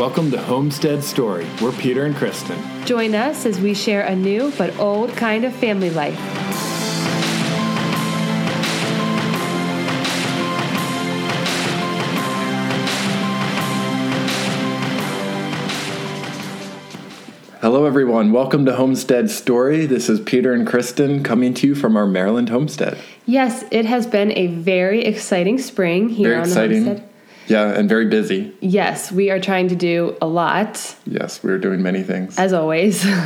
Welcome to Homestead Story. We're Peter and Kristen. Join us as we share a new but old kind of family life. Hello, everyone. Welcome to Homestead Story. This is Peter and Kristen coming to you from our Maryland homestead. Yes, it has been a very exciting spring here Very on exciting. the homestead. Yeah, and very busy. Yes, we are trying to do a lot, Yes, we're doing many things. as always.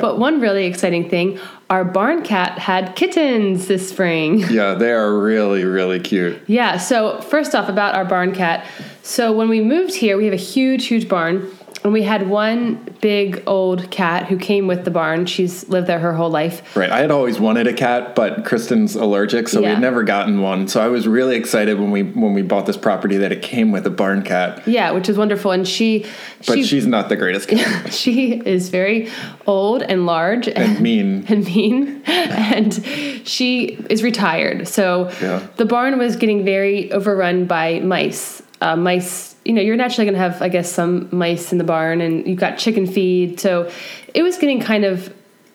But one really exciting thing our barn cat had kittens this spring. yeah, they are really, really cute. Yeah, so first off, about our barn cat. So when we moved here, we have a huge, huge barn, and we had one big old cat who came with the barn. She's lived there her whole life. Right. I had always wanted a cat, but Kristen's allergic, so we Yeah. had never gotten one. So I was really excited when we when we bought this property that it came with a barn cat. Yeah, which is wonderful. And she, But she, she's not the greatest cat. she is very old and large and mean. and mean and she is retired so Yeah. the barn was getting very overrun by mice uh, mice you know you're naturally going to have i guess some mice in the barn and you've got chicken feed. So it was getting kind of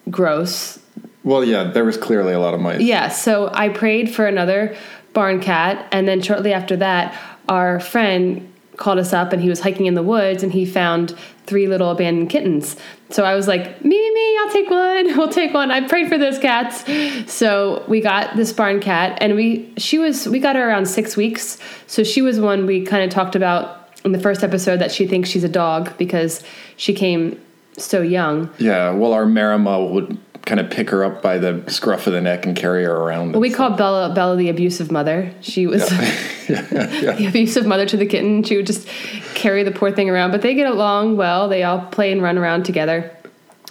gross. Well, yeah, there was clearly a lot of mice. yeah so i prayed for another barn cat. And then shortly after that our friend called us up and he was hiking in the woods and he found three little abandoned kittens. So i was like me me me i'll take one we'll take one. I prayed for those cats. So we got this barn cat and we she was we got her around six weeks. So she was one we kind of talked about in the first episode that she thinks she's a dog because she came so young. Yeah, well, our Maremma would kind of pick her up by the scruff of the neck and carry her around. Well, we call Bella Bella the abusive mother. She was the abusive mother to the kitten. She would just carry the poor thing around. But they get along well. They all play and run around together.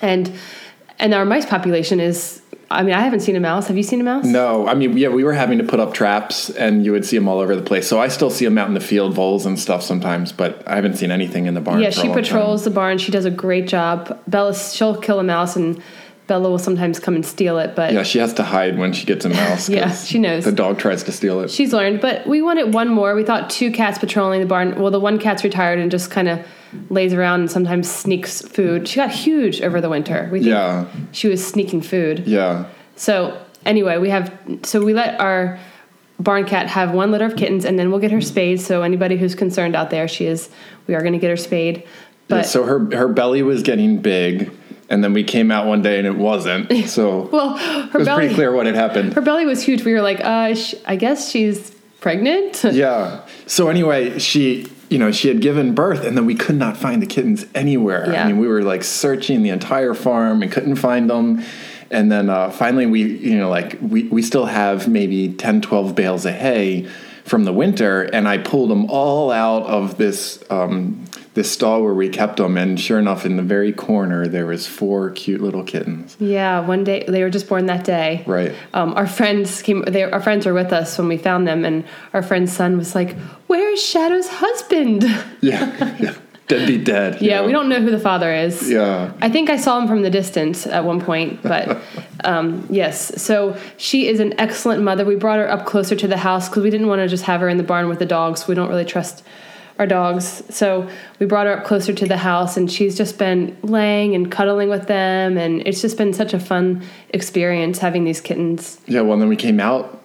And and our mice population is. I mean, I haven't seen a mouse. Have you seen a mouse? No, I mean, yeah, we were having to put up traps, and you would see them all over the place. So I still see them out in the field, voles and stuff sometimes, but I haven't seen anything in the barn. Yeah, she long time. patrols the barn. She does a great job. Bella, she'll kill a mouse, and Bella will sometimes come and steal it. But Yeah, she has to hide when she gets a mouse. Yeah, she knows. The dog tries to steal it. She's learned, but we wanted one more. We thought two cats patrolling the barn. Well, the one cat's retired and just kind of lays around and sometimes sneaks food. She got huge over the winter. We think Yeah, she was sneaking food. yeah. So anyway, we have so we let our barn cat have one litter of kittens, and then we'll get her spayed. So anybody who's concerned out there, she is. We are going to get her spayed. But yeah. So her her belly was getting big, and then we came out one day and it wasn't. So well, it was belly pretty clear what had happened. her belly was huge. We were like, uh, sh- I guess she's pregnant. Yeah. So anyway, she, you know, she had given birth, and then we could not find the kittens anywhere. Yeah. I mean, we were like searching the entire farm and couldn't find them. And then uh, finally, we, you know, like we, we still have maybe 10, 12 bales of hay from the winter, and I pulled them all out of this um, this stall where we kept them, and sure enough, in the very corner there was four cute little kittens. Yeah, one day they were just born that day. Right. Um, our friends came. They, our friends were with us when we found them, and our friend's son was like, "Where's Shadow's husband?" Yeah, yeah, deadbeat dead. yeah, know? we don't know who the father is. Yeah, I think I saw him from the distance at one point, but um, yes. So she is an excellent mother. We brought her up closer to the house because we didn't want to just have her in the barn with the dogs. We don't really trust our dogs. So we brought her up closer to the house, and she's just been laying and cuddling with them, and it's just been such a fun experience having these kittens. yeah. Well, then we came out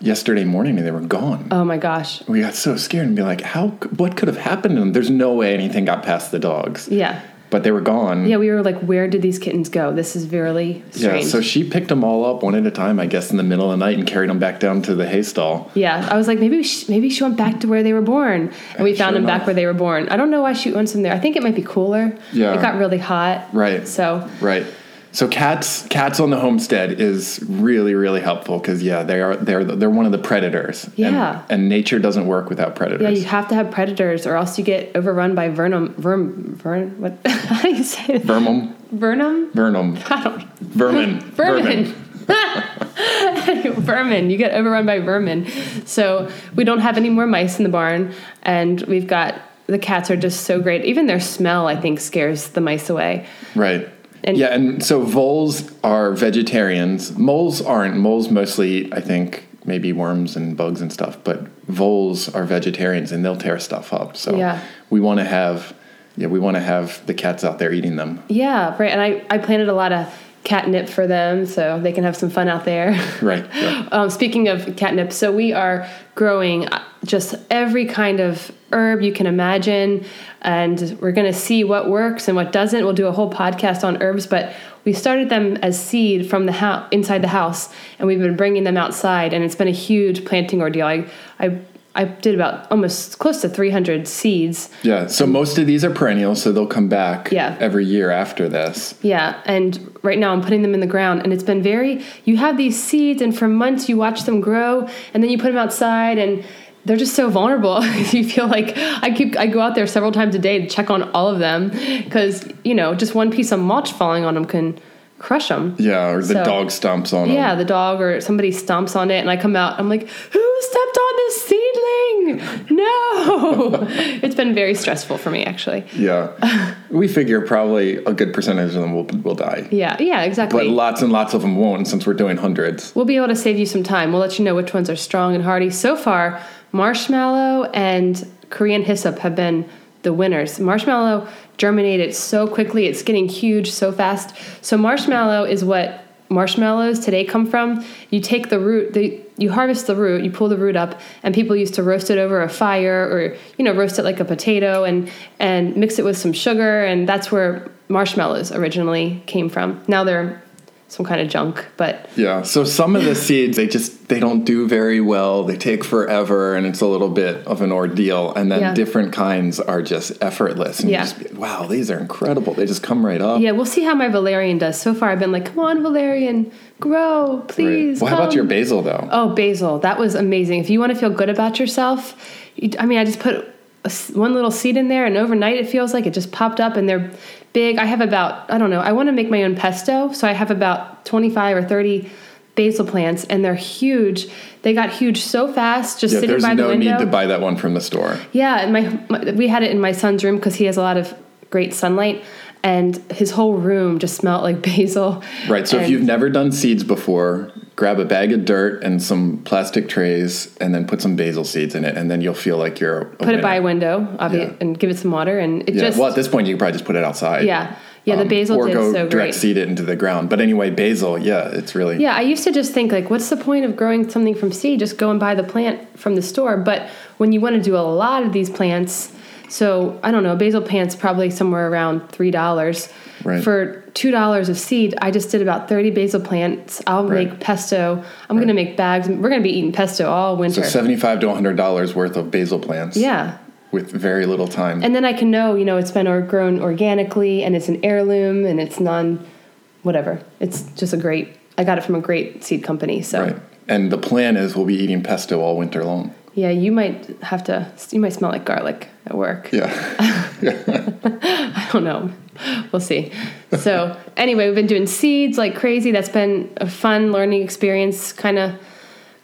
yesterday morning and they were gone. Oh my gosh. we got so scared and be like, how? What could have happened to them? There's no way anything got past the dogs, Yeah. But they were gone. Yeah, we were like, where did these kittens go? This is really strange. Yeah, so she picked them all up one at a time, I guess, in the middle of the night and carried them back down to the hay stall. Yeah, I was like, maybe she, maybe she went back to where they were born, and we Sure found them back where they were born. I don't know why she wants them there. I think it might be cooler. Yeah. it got really hot. Right. So Right. So cats, cats on the homestead is really, really helpful because yeah, they are they're they're one of the predators. And- Yeah. And, nature doesn't work without predators. yeah, you have to have predators, or else you get overrun by vernum. Verm, vern. What? How do you say it? Vermum, Vernum. vernum, I don't. vermin, Vermin. vermin. You get overrun by vermin. So we don't have any more mice in the barn, and we've got the cats are just so great. Even their smell, I think, scares the mice away. Right. And- yeah, and so voles are vegetarians. Moles aren't. Moles mostly, I think, maybe worms and bugs and stuff. But voles are vegetarians, and they'll tear stuff up. So Yeah. we want to have yeah, we want to have the cats out there eating them. Yeah, right. And I, I planted a lot of catnip for them so they can have some fun out there. Right. Um, speaking of catnip, so we are growing uh, just every kind of herb you can imagine, and we're going to see what works and what doesn't. We'll do a whole podcast on herbs, but we started them as seed from the house inside the house, and we've been bringing them outside, and it's been a huge planting ordeal. I, I I did about almost close to 300 seeds. Yeah. So most of these are perennial, so they'll come back Yeah. every year after this. Yeah, and right now I'm putting them in the ground, and it's been very. You have these seeds, and for months you watch them grow, and then you put them outside, and they're just so vulnerable. you feel like I keep. I go out there several times a day to check on all of them because you know just one piece of mulch falling on them can crush them. Yeah, or the So- dog stomps on them. Yeah, the dog or somebody stomps on it, and I come out. I'm like, who stepped on this seedling? No, it's been very stressful for me actually. Yeah. we figure probably a good percentage of them will, will die. Yeah, yeah, exactly. But lots and lots of them won't since we're doing hundreds. We'll be able to save you some time. We'll let you know which ones are strong and hardy. So far, marshmallow and Korean hyssop have been the winners. Marshmallow germinated so quickly, it's getting huge so fast. So, marshmallow is what marshmallows today come from. You take the root, the, you harvest the root, you pull the root up, and people used to roast it over a fire or, you know, roast it like a potato and, and mix it with some sugar. And that's where marshmallows originally came from. Now they're some kind of junk, but Yeah. So some of the seeds they just they don't do very well. They take forever and it's a little bit of an ordeal. And then Yeah. different kinds are just effortless. And Yeah. just be, wow, these are incredible. They just come right up. Yeah, we'll see how my valerian does. So far, I've been like, come on, valerian, grow, Right. please. Well, how about your basil though? Oh, basil. That was amazing. If you want to feel good about yourself, you, I mean, I just put a one little seed in there, and overnight it feels like it just popped up, and they're big. I have about, I don't know, I want to make my own pesto, so I have about 25 or 30 basil plants, and they're huge. They got huge so fast, just yeah, sitting there's by the no window. need to buy that one from the store. Yeah, and my, my we had it in my son's room because he has a lot of great sunlight, and his whole room just smelled like basil. Right. So if you've never done seeds before, grab a bag of dirt and some plastic trays, and then put some basil seeds in it, and then you'll feel like you're a put it by a window, obvi- Yeah. and give it some water, and it Yeah. just well, at this point, you can probably just put it outside. Um, Yeah. Yeah, the basil or did go so direct great. seed it into the ground. But anyway, basil, yeah, it's really yeah. I used to just think like, what's the point of growing something from seed? Just go and buy the plant from the store. But when you want to do a lot of these plants, so I don't know, basil plants probably somewhere around three dollars. Right. For two dollars of seed, I just did about thirty basil plants. I'll Right. make pesto. I'm gonna make bags. We're gonna be eating pesto all winter. so seventy-five to hundred dollars worth of basil plants. yeah. with very little time. And then I can know, you know, it's been or grown organically and it's an heirloom and it's non whatever. It's just a great I got it from a great seed company. So right. And the plan is we'll be eating pesto all winter long. Yeah, you might have to you might smell like garlic at work. Yeah. I don't know. We'll see. So anyway, we've been doing seeds like crazy. That's been a fun learning experience. Kind of,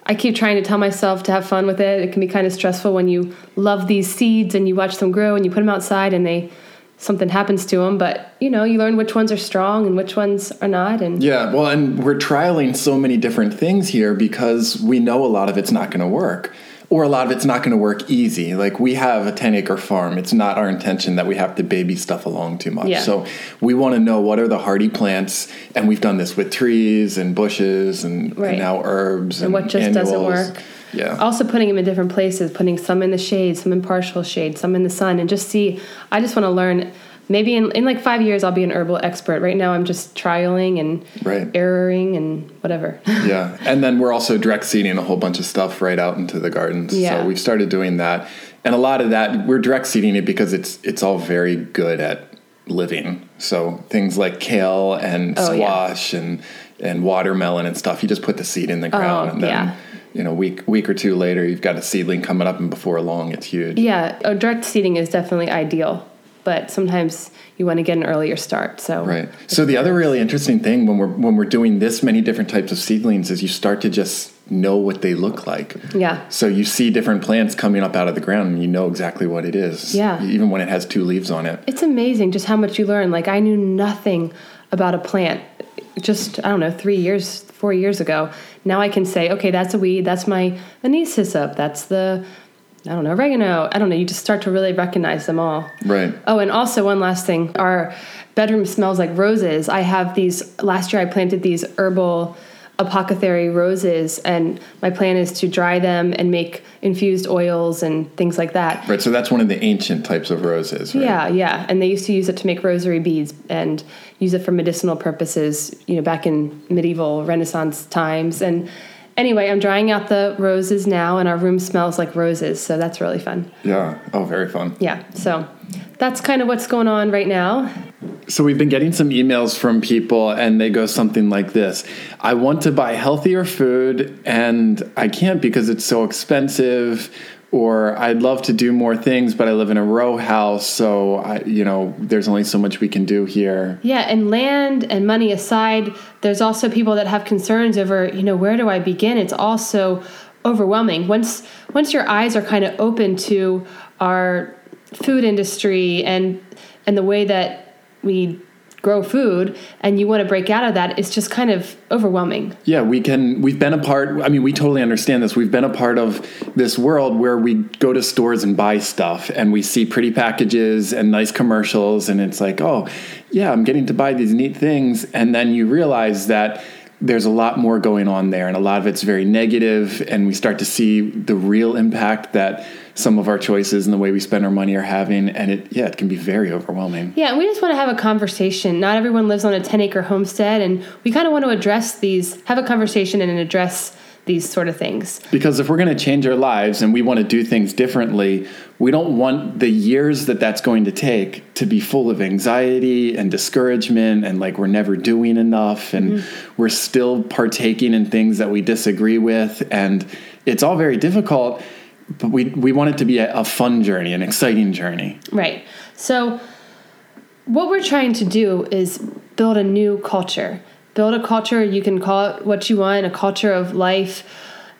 I keep trying to tell myself to have fun with it. It can be kind of stressful when you love these seeds and you watch them grow and you put them outside and they something happens to them. But you know, you learn which ones are strong and which ones are not. And Yeah, well, and we're trialing so many different things here because we know a lot of it's not going to work, or a lot of it's not going to work easy. Like we have a 10 acre farm. It's not our intention that we have to baby stuff along too much. Yeah. So we want to know what are the hardy plants, and we've done this with trees and bushes and, Right. and now herbs and, And what just doesn't work. Yeah. also putting them in different places, putting some in the shade, some in partial shade, some in the sun, and just see. I just want to learn. Maybe in, in like five years, I'll be an herbal expert. Right now, I'm just trialing and Right. erroring and whatever. yeah, and then we're also direct seeding a whole bunch of stuff right out into the gardens. Yeah. So we've started doing that, and a lot of that we're direct seeding it because it's it's all very good at living. So things like kale and Oh, yeah. squash and and watermelon and stuff. You just put the seed in the oh, ground, Oh, and then yeah. you know week week or two later, you've got a seedling coming up, and before long, it's huge. yeah, oh, direct seeding is definitely ideal, but sometimes you want to get an earlier start. So Right. So the other really interesting thing when we're when we're doing this many different types of seedlings is you start to just know what they look like. Yeah. So you see different plants coming up out of the ground and you know exactly what it is. Yeah. Even when it has two leaves on it. It's amazing just how much you learn. Like I knew nothing about a plant just I don't know, 3 years, 4 years ago. Now I can say, okay, that's a weed, that's my anise hyssop, that's the I don't know, oregano. I don't know. You just start to really recognize them all. Right. Oh, and also one last thing. Our bedroom smells like roses. I have these, last year I planted these herbal apothecary roses, and my plan is to dry them and make infused oils and things like that. Right. So that's one of the ancient types of roses. Right? Yeah, yeah. And they used to use it to make rosary beads and use it for medicinal purposes, you know, back in medieval Renaissance times. And anyway, I'm drying out the roses now, and our room smells like roses, so that's really fun. Yeah. Oh, very fun. Yeah, so that's kind of what's going on right now. So we've been getting some emails from people and they go something like this. I want to buy healthier food and I can't because it's so expensive or I'd love to do more things but I live in a row house so I you know there's only so much we can do here. Yeah, and land and money aside, there's also people that have concerns over, you know, where do I begin? It's also overwhelming. Once once your eyes are kind of open to our food industry and and the way that we grow food and you want to break out of that it's just kind of overwhelming. Yeah we can we've been a part i mean we totally understand this. We've been a part of this world where we go to stores and buy stuff and we see pretty packages and nice commercials and it's like oh yeah i'm getting to buy these neat things. And then you realize that there's a lot more going on there and a lot of it's very negative and we start to see the real impact that some of our choices and the way we spend our money are having and it yeah it can be very overwhelming yeah and we just want to have a conversation not everyone lives on a 10 acre homestead and we kind of want to address these have a conversation and address these sort of things. Because if we're going to change our lives and we want to do things differently, we don't want the years that that's going to take to be full of anxiety and discouragement and like we're never doing enough and mm-hmm. we're still partaking in things that we disagree with and it's all very difficult but we we want it to be a, a fun journey an exciting journey. Right. So what we're trying to do is build a new culture. Build a culture you can call it what you want a culture of life.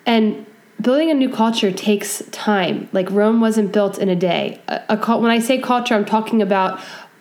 And building a new culture takes time. Like rome wasn't built in a day. A, a, when i say culture i'm talking about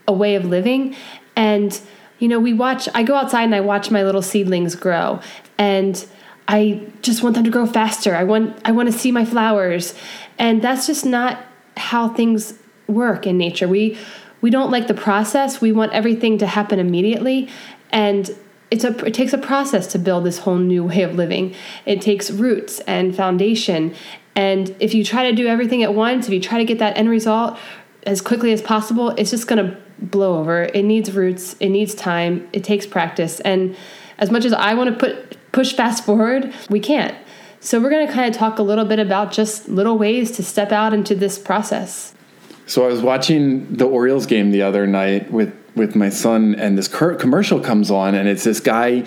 a way of living. And you know we watch i go outside and i watch my little seedlings grow. And i just want them to grow faster i want i want to see my flowers and that's just not how things work in nature we we don't like the process we want everything to happen immediately and it's a it takes a process to build this whole new way of living. It takes roots and foundation. And if you try to do everything at once, if you try to get that end result as quickly as possible, it's just going to blow over. It needs roots, it needs time, it takes practice. And as much as I want to put push fast forward, we can't. So we're going to kind of talk a little bit about just little ways to step out into this process. So I was watching the Orioles game the other night with with my son, and this commercial comes on, and it's this guy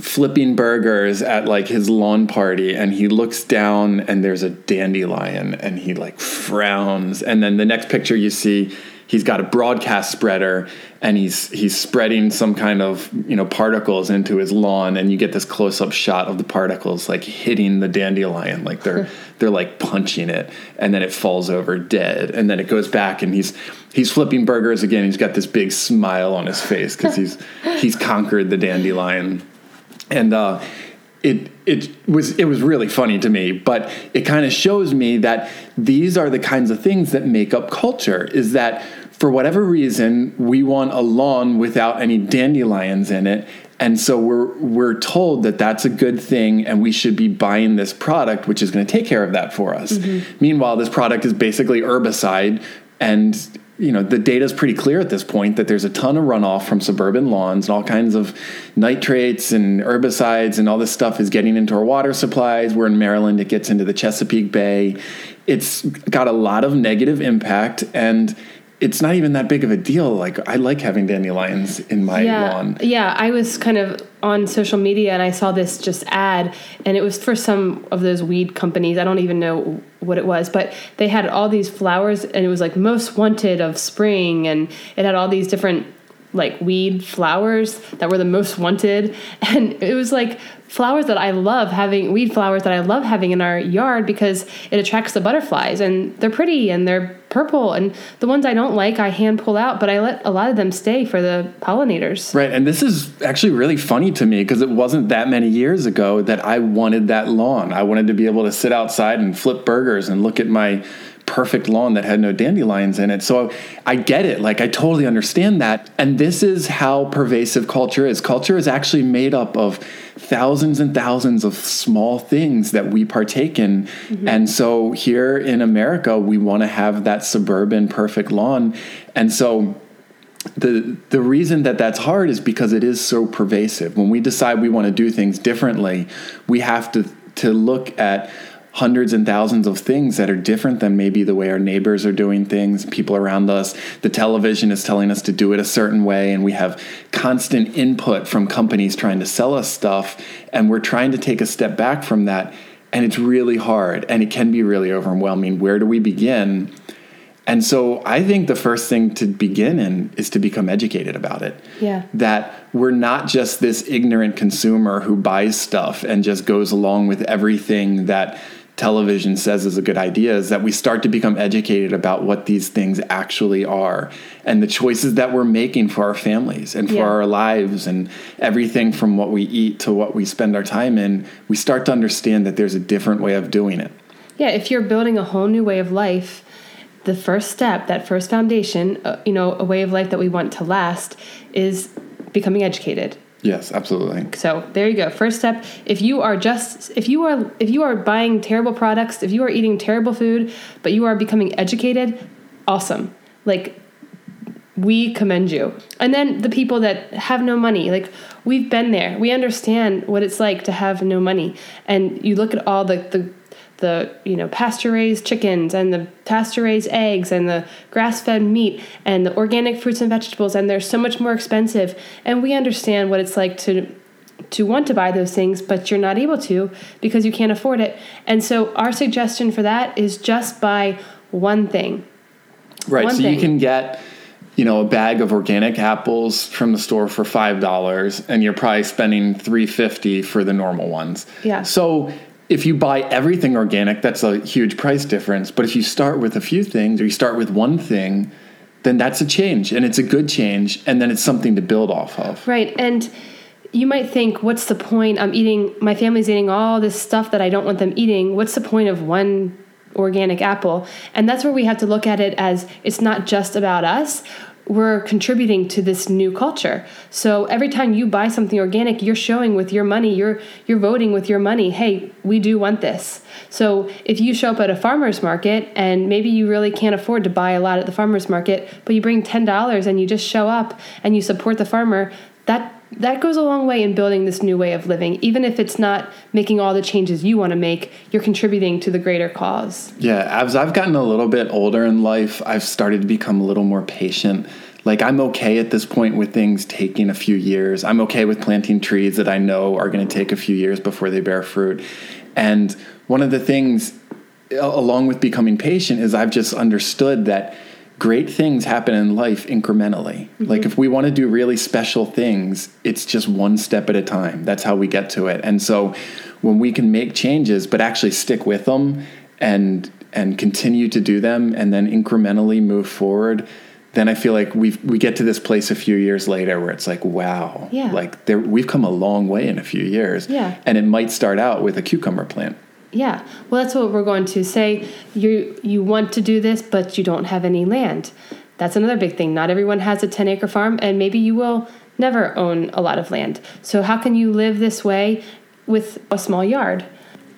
flipping burgers at like his lawn party and he looks down and there's a dandelion and he like frowns and then the next picture you see he's got a broadcast spreader and he's he's spreading some kind of you know particles into his lawn and you get this close up shot of the particles like hitting the dandelion like they're they're like punching it and then it falls over dead and then it goes back and he's he's flipping burgers again. He's got this big smile on his face because he's he's conquered the dandelion. And uh it it was it was really funny to me but it kind of shows me that these are the kinds of things that make up culture is that for whatever reason, we want a lawn without any dandelions in it. And so we're we're told that that's a good thing, and we should be buying this product, which is going to take care of that for us. Mm-hmm. Meanwhile, this product is basically herbicide, and you know the data is pretty clear at this point that there's a ton of runoff from suburban lawns and all kinds of nitrates and herbicides and all this stuff is getting into our water supplies. We're in Maryland; it gets into the Chesapeake Bay. It's got a lot of negative impact and it's not even that big of a deal. Like I like having dandelions in my yeah, lawn. Yeah, I was kind of on social media and I saw this just ad and it was for some of those weed companies. I don't even know what it was, but they had all these flowers and it was like most wanted of spring and it had all these different like weed flowers that were the most wanted and it was like flowers that I love having, weed flowers that I love having in our yard because it attracts the butterflies and they're pretty and they're purple. And the ones I don't like, I hand pull out, but I let a lot of them stay for the pollinators. Right. And this is actually really funny to me because it wasn't that many years ago that I wanted that lawn. I wanted to be able to sit outside and flip burgers and look at my perfect lawn that had no dandelions in it. So I get it. Like, I totally understand that. And this is how pervasive culture is. Culture is actually made up of thousands and thousands of small things that we partake in. Mm-hmm. And so here in America, we want to have that suburban perfect lawn. And so the the reason that that's hard is because it is so pervasive. When we decide we want to do things differently, we have to to look at hundreds and thousands of things that are different than maybe the way our neighbors are doing things, people around us. The television is telling us to do it a certain way, and we have constant input from companies trying to sell us stuff, and we're trying to take a step back from that. And it's really hard, and it can be really overwhelming. Where do we begin? And so I think the first thing to begin in is to become educated about it. Yeah. That we're not just this ignorant consumer who buys stuff and just goes along with everything that television says is a good idea is that we start to become educated about what these things actually are and the choices that we're making for our families and for yeah. our lives and everything from what we eat to what we spend our time in we start to understand that there's a different way of doing it yeah if you're building a whole new way of life the first step that first foundation uh, you know a way of life that we want to last is becoming educated Yes, absolutely. So there you go. First step: if you are just if you are if you are buying terrible products, if you are eating terrible food, but you are becoming educated, awesome. Like we commend you. And then the people that have no money, like we've been there. We understand what it's like to have no money. And you look at all the the the you know pasture raised chickens and the pasture raised eggs and the grass fed meat and the organic fruits and vegetables and they're so much more expensive. And we understand what it's like to to want to buy those things but you're not able to because you can't afford it. And so our suggestion for that is just buy one thing. Right one so thing. you can get you know a bag of organic apples from the store for five dollars and you're probably spending 350 for the normal ones. Yeah. So if you buy everything organic, that's a huge price difference. But if you start with a few things or you start with one thing, then that's a change and it's a good change. And then it's something to build off of. Right. And you might think, what's the point? I'm eating, my family's eating all this stuff that I don't want them eating. What's the point of one organic apple? And that's where we have to look at it as it's not just about us we're contributing to this new culture. So every time you buy something organic, you're showing with your money, you're you're voting with your money, hey, we do want this. So if you show up at a farmer's market and maybe you really can't afford to buy a lot at the farmer's market, but you bring $10 and you just show up and you support the farmer, that that goes a long way in building this new way of living. Even if it's not making all the changes you want to make, you're contributing to the greater cause. Yeah, as I've gotten a little bit older in life, I've started to become a little more patient. Like, I'm okay at this point with things taking a few years. I'm okay with planting trees that I know are going to take a few years before they bear fruit. And one of the things, along with becoming patient, is I've just understood that great things happen in life incrementally. Mm-hmm. Like if we want to do really special things, it's just one step at a time. That's how we get to it. And so when we can make changes but actually stick with them and and continue to do them and then incrementally move forward, then I feel like we we get to this place a few years later where it's like, wow, yeah. like there, we've come a long way in a few years. Yeah. And it might start out with a cucumber plant. Yeah. Well, that's what we're going to say. You you want to do this, but you don't have any land. That's another big thing. Not everyone has a 10 acre farm, and maybe you will never own a lot of land. So, how can you live this way with a small yard?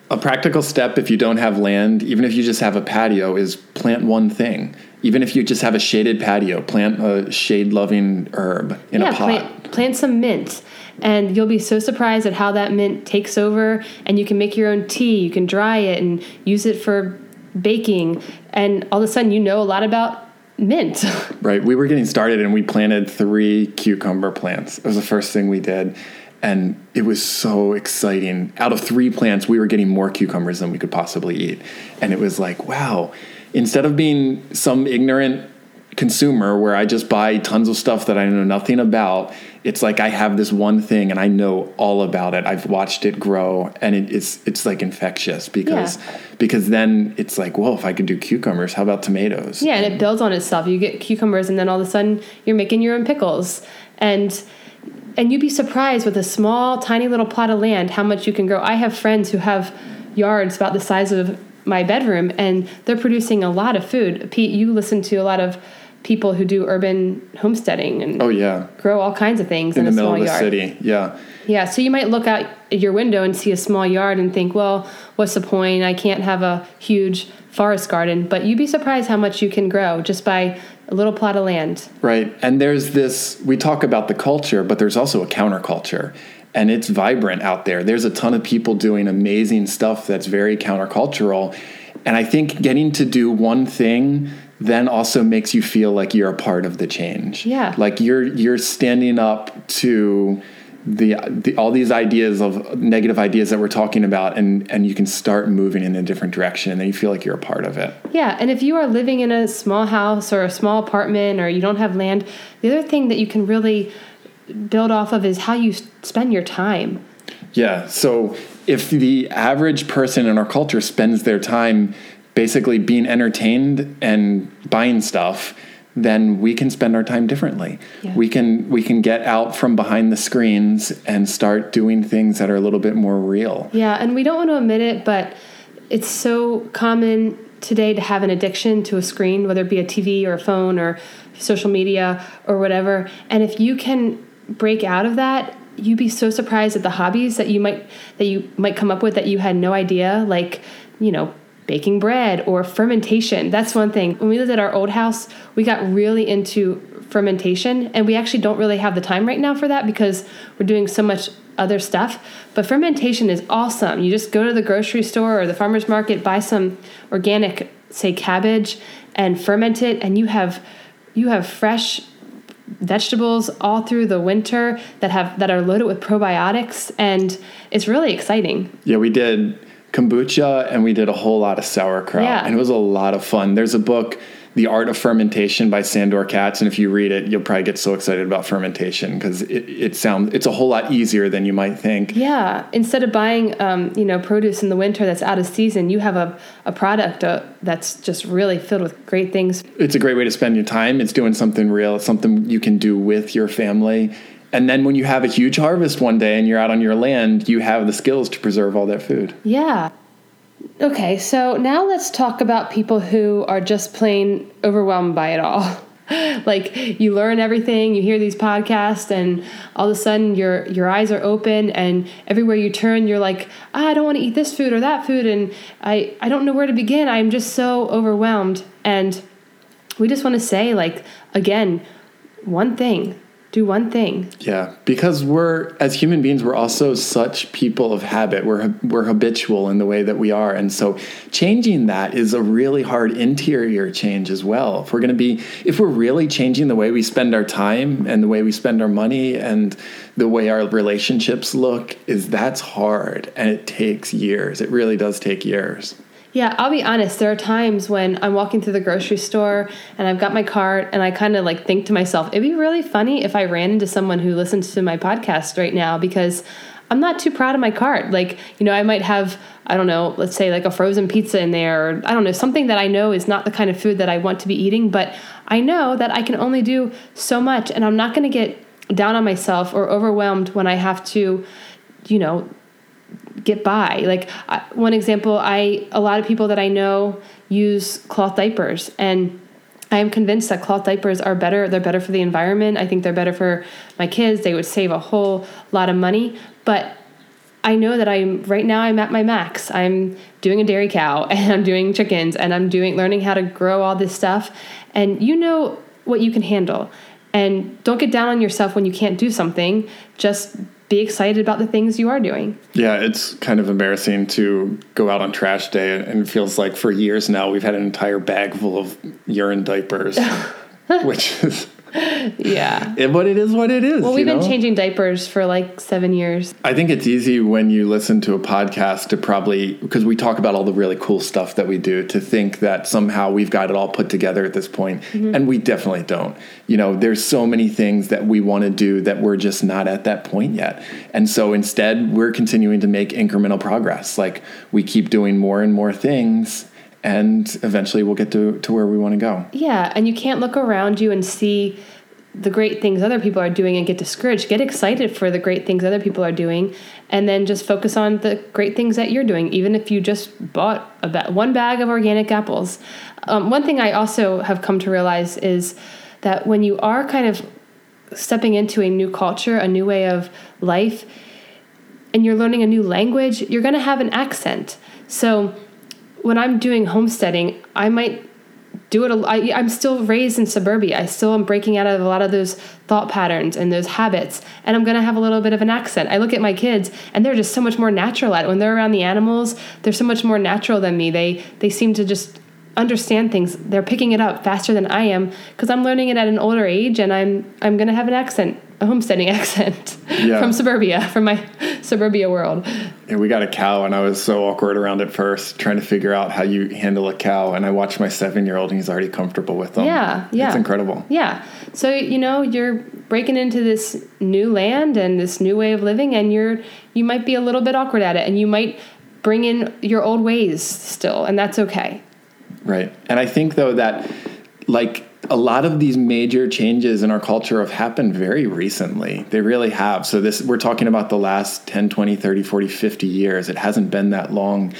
A practical step if you don't have land, even if you just have a patio, is plant one thing. Even if you just have a shaded patio, plant a shade loving herb in yeah, a pot. Plant, plant some mint and you'll be so surprised at how that mint takes over. And you can make your own tea. You can dry it and use it for baking. And all of a sudden you know a lot about mint. Right. We were getting started and we planted three cucumber plants. It was the first thing we did. And it was so exciting. Out of three plants we were getting more cucumbers than we could possibly eat. And it was like wow. Instead of being some ignorant consumer where I just buy tons of stuff that I know nothing about. It's like I have this one thing and I know all about it. I've watched it grow and it, it's it's like infectious because Yeah. because then it's like, well, if I could do cucumbers, how about tomatoes? Yeah, and it builds on itself. You get cucumbers, and then all of a sudden you're making your own pickles, and and you'd be surprised with a small, tiny little plot of land how much you can grow. I have friends who have yards about the size of my bedroom, and they're producing a lot of food. Pete, you listen to a lot of people who do urban homesteading and Oh yeah. grow all kinds of things in, In the a middle small of the yard. city. Yeah. Yeah, so you might look out your window and see a small yard and think, well, what's the point? I can't have a huge forest garden. But you'd be surprised how much you can grow just by a little plot of land. Right. And there's this, we talk about the culture, but there's also a counterculture. And it's vibrant out there. There's a ton of people doing amazing stuff that's very countercultural. And I think getting to do one thing then also makes you feel like you're a part of the change. Yeah. Like you're you're standing up to the, the all these ideas of negative ideas that we're talking about and and you can start moving in a different direction and you feel like you're a part of it. Yeah, and if you are living in a small house or a small apartment or you don't have land, the other thing that you can really build off of is how you spend your time. Yeah. So if the average person in our culture spends their time basically being entertained and buying stuff, then we can spend our time differently. Yeah. We can we can get out from behind the screens and start doing things that are a little bit more real. Yeah, and we don't want to admit it, but it's so common today to have an addiction to a screen, whether it be a TV or a phone or social media or whatever. And if you can break out of that, you'd be so surprised at the hobbies that you might that you might come up with that you had no idea, like, you know, baking bread or fermentation. That's one thing. When we lived at our old house, we got really into fermentation and we actually don't really have the time right now for that because we're doing so much other stuff. But fermentation is awesome. You just go to the grocery store or the farmer's market, buy some organic, say cabbage, and ferment it, and you have you have fresh vegetables all through the winter that have that are loaded with probiotics and it's really exciting. Yeah, we did kombucha and we did a whole lot of sauerkraut. Yeah. And it was a lot of fun. There's a book, The Art of Fermentation by Sandor Katz. And if you read it, you'll probably get so excited about fermentation because it, it sounds it's a whole lot easier than you might think. Yeah, instead of buying, um, you know, produce in the winter that's out of season, you have a, a product uh, that's just really filled with great things. It's a great way to spend your time. It's doing something real. It's something you can do with your family. And then when you have a huge harvest one day and you're out on your land, you have the skills to preserve all that food. Yeah. Okay, so now let's talk about people who are just plain overwhelmed by it all. like you learn everything, you hear these podcasts, and all of a sudden your your eyes are open, and everywhere you turn, you're like, ah, I don't want to eat this food or that food, and I I don't know where to begin. I'm just so overwhelmed, and we just want to say, like, again, one thing, do one thing. Yeah, because we're as human beings, we're also such people of habit. We're we're habitual in the way that we are, and so changing that is a really hard interior change as well. If we're going to be, if we're really changing the way we spend our time and the way we spend our money and the way our relationships look, is that's hard and it takes years. It really does take years. Yeah, I'll be honest. There are times when I'm walking through the grocery store and I've got my cart and I kind of like think to myself, it'd be really funny if I ran into someone who listens to my podcast right now because I'm not too proud of my cart. Like, you know, I might have, I don't know, let's say like a frozen pizza in there or I don't know, something that I know is not the kind of food that I want to be eating, but I know that I can only do so much and I'm not going to get down on myself or overwhelmed when I have to, you know, get by. Like I, one example, I a lot of people that I know use cloth diapers, and I am convinced that cloth diapers are better. They're better for the environment. I think they're better for my kids. They would save a whole lot of money, but. I know that I'm right now I'm at my max. I'm doing a dairy cow and I'm doing chickens and I'm doing learning how to grow all this stuff and you know what you can handle. And don't get down on yourself when you can't do something. Just be excited about the things you are doing. Yeah, it's kind of embarrassing to go out on trash day, and it feels like for years now we've had an entire bag full of urine diapers, which is yeah. It- but it is what it is. Well, we've been know? changing diapers for like seven years. I think it's easy when you listen to a podcast to probably because we talk about all the really cool stuff that we do to think that somehow we've got it all put together at this point, mm-hmm. and we definitely don't. You know, there's so many things that we want to do that we're just not at that point yet. And so instead, we're continuing to make incremental progress. Like we keep doing more and more things and eventually we'll get to, to where we want to go. Yeah, and you can't look around you and see the great things other people are doing and get discouraged. Get excited for the great things other people are doing, and then just focus on the great things that you're doing, even if you just bought a ba- one bag of organic apples. Um, one thing I also have come to realize is that when you are kind of stepping into a new culture, a new way of life, and you're learning a new language, you're going to have an accent. So when I'm doing homesteading, I might do it. a- I, I'm still raised in suburbia. I still am breaking out of a lot of those thought patterns and those habits, and I'm to have a little bit of an accent. I look at my kids, and they're just so much more natural at it. When they're around the animals, they're so much more natural than me. They they seem to just understand things. They're picking it up faster than I am because I'm learning it at an older age, and I'm I'm going to have an accent, a homesteading accent Yeah. from suburbia, from my suburbia world. And we got a cow, and I was so awkward around it first, trying to figure out how you handle a cow. And I watched my seven year old, and he's already comfortable with them. Yeah, yeah. It's incredible. Yeah. So, you know, you're breaking into this new land and this new way of living and you're you might be a little bit awkward at it and you might bring in your old ways still and that's okay. Right. And I think, though, that like a lot of these major changes in our culture have happened very recently. They really have. So, this we're talking about the last 10, 20, 30, 40, 50 years. It hasn't been that long.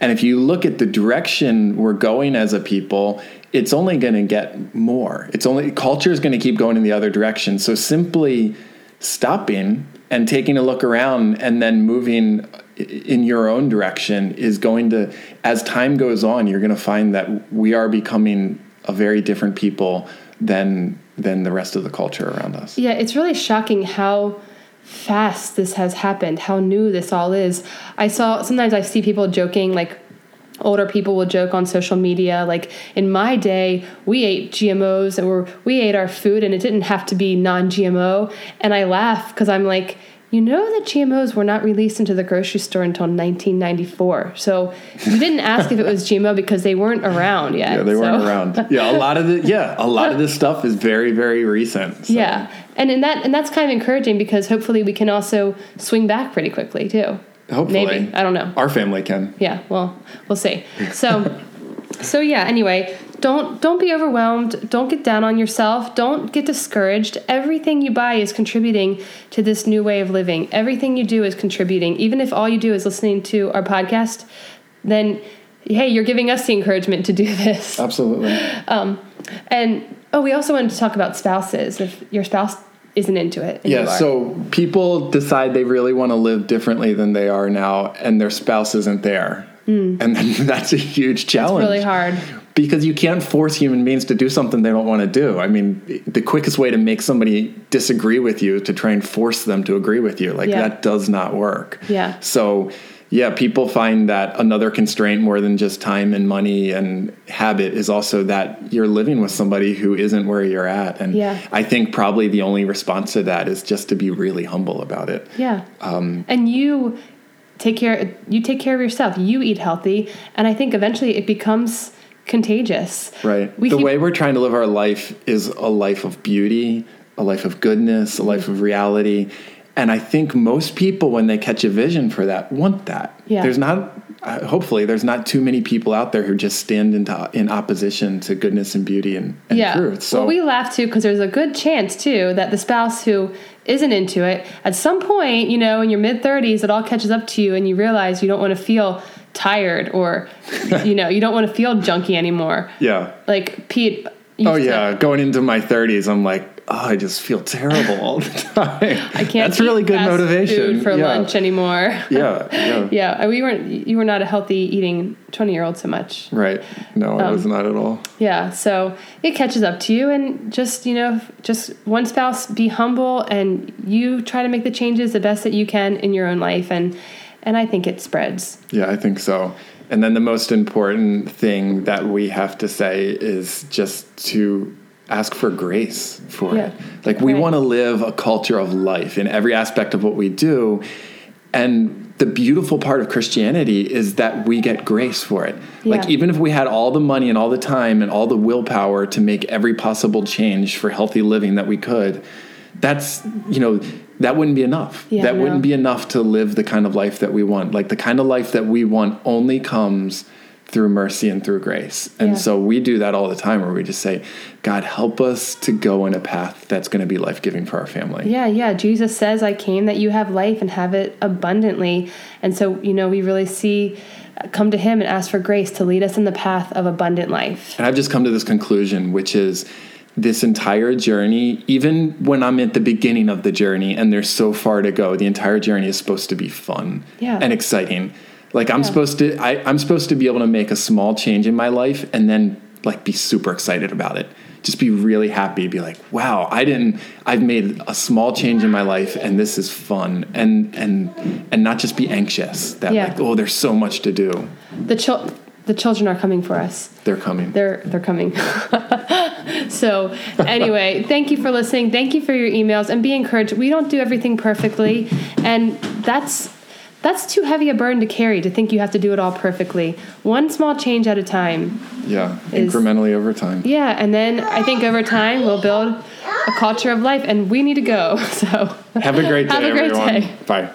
And if you look at the direction we're going as a people, it's only going to get more. It's only culture is going to keep going in the other direction. So, simply stopping and taking a look around and then moving in your own direction is going to as time goes on you're going to find that we are becoming a very different people than than the rest of the culture around us Yeah, it's really shocking how fast this has happened, how new this all is. I saw sometimes I see people joking like older people will joke on social media like in my day we ate gmos and we ate our food and it didn't have to be non-gmo and i laugh because i'm like you know that gmos were not released into the grocery store until 1994 so you didn't ask if it was gmo because they weren't around yet yeah they weren't around. Yeah a lot of the yeah a lot of this stuff is very very recent so. yeah and in that and that's kind of encouraging because hopefully we can also swing back pretty quickly too. Hopefully. Maybe i don't know. Our family can. Yeah well we'll see. So so yeah anyway don't don't be overwhelmed. Don't get down on yourself. Don't get discouraged. Everything you buy is contributing to this new way of living. Everything you do is contributing. Even if all you do is listening to our podcast then hey you're giving us the encouragement to do this. Absolutely. Um, and oh we also wanted to talk about spouses if your spouse isn't into it yeah so people decide they really want to live differently than they are now and their spouse isn't there. And then that's a huge challenge Hmm. really hard because you can't force human beings to do something they don't want to do. I mean, the quickest way to make somebody disagree with you is to try and force them to agree with you. Like Yeah. that does not work. Yeah. So, yeah, people find that another constraint more than just time and money and habit is also that you're living with somebody who isn't where you're at. And Yeah. I think probably the only response to that is just to be really humble about it. Yeah. Um, and you take care you take care of yourself. You eat healthy and I think eventually it becomes contagious. Right. We the keep- way we're trying to live our life is a life of beauty, a life of goodness, a life of reality. And I think most people, when they catch a vision for that, want that. Yeah. There's not, uh, hopefully, there's not too many people out there who just stand into, in opposition to goodness and beauty and, and yeah. truth. So, well, we laugh too because there's a good chance too that the spouse who isn't into it at some point, you know, in your mid 30s, it all catches up to you and you realize you don't want to feel tired or, you know, you don't want to feel junky anymore. yeah. Like Pete. Oh, used to- yeah. Going into my 30s, I'm like, oh, I just feel terrible all the time. I can't. That's really good motivation. food for yeah. lunch anymore. Yeah. Yeah. Yeah, we weren't. You were not a healthy eating twenty year old so much. Right. No, Um, it was not at all. Yeah, so it catches up to you, and just you know, just one spouse, be humble, and you try to make the changes the best that you can in your own life, and and I think it spreads. Yeah, I think so. And then the most important thing that we have to say is just to ask for grace for Yeah. it. Like we Right. want to live a culture of life in every aspect of what we do. And the beautiful part of Christianity is that we get grace for it. Like even if we had all the money and all the time and all the willpower to make every possible change for healthy living that we could, that's, you know, that wouldn't be enough. Yeah, that no. wouldn't be enough to live the kind of life that we want. Like the kind of life that we want only comes through mercy and through grace. And Yeah. so we do that all the time where we just say, God, help us to go in a path that's going to be life giving for our family. Yeah, yeah. Jesus says, I came that you have life and have it abundantly. And so, you know, we really see, uh, come to Him and ask for grace to lead us in the path of abundant life. And I've just come to this conclusion, which is this entire journey, even when I'm at the beginning of the journey and there's so far to go, the entire journey is supposed to be fun Yeah. and exciting. Like I'm Yeah. supposed to, I, I'm supposed to be able to make a small change in my life and then like be super excited about it. Just be really happy. Be like, wow, I didn't. I've made a small change in my life, and this is fun. And and and not just be anxious that Yeah. like, oh, there's so much to do. The, chil- the children are coming for us. They're coming. They're they're coming. so anyway, thank you for listening. Thank you for your emails and be encouraged. We don't do everything perfectly, and that's that's too heavy a burden to carry to think you have to do it all perfectly. One small change at a time. yeah, is- incrementally over time. Yeah, and then I think over time we'll build a culture of life, and we need to go. So Have a great day, Have a great everyone. day. Bye.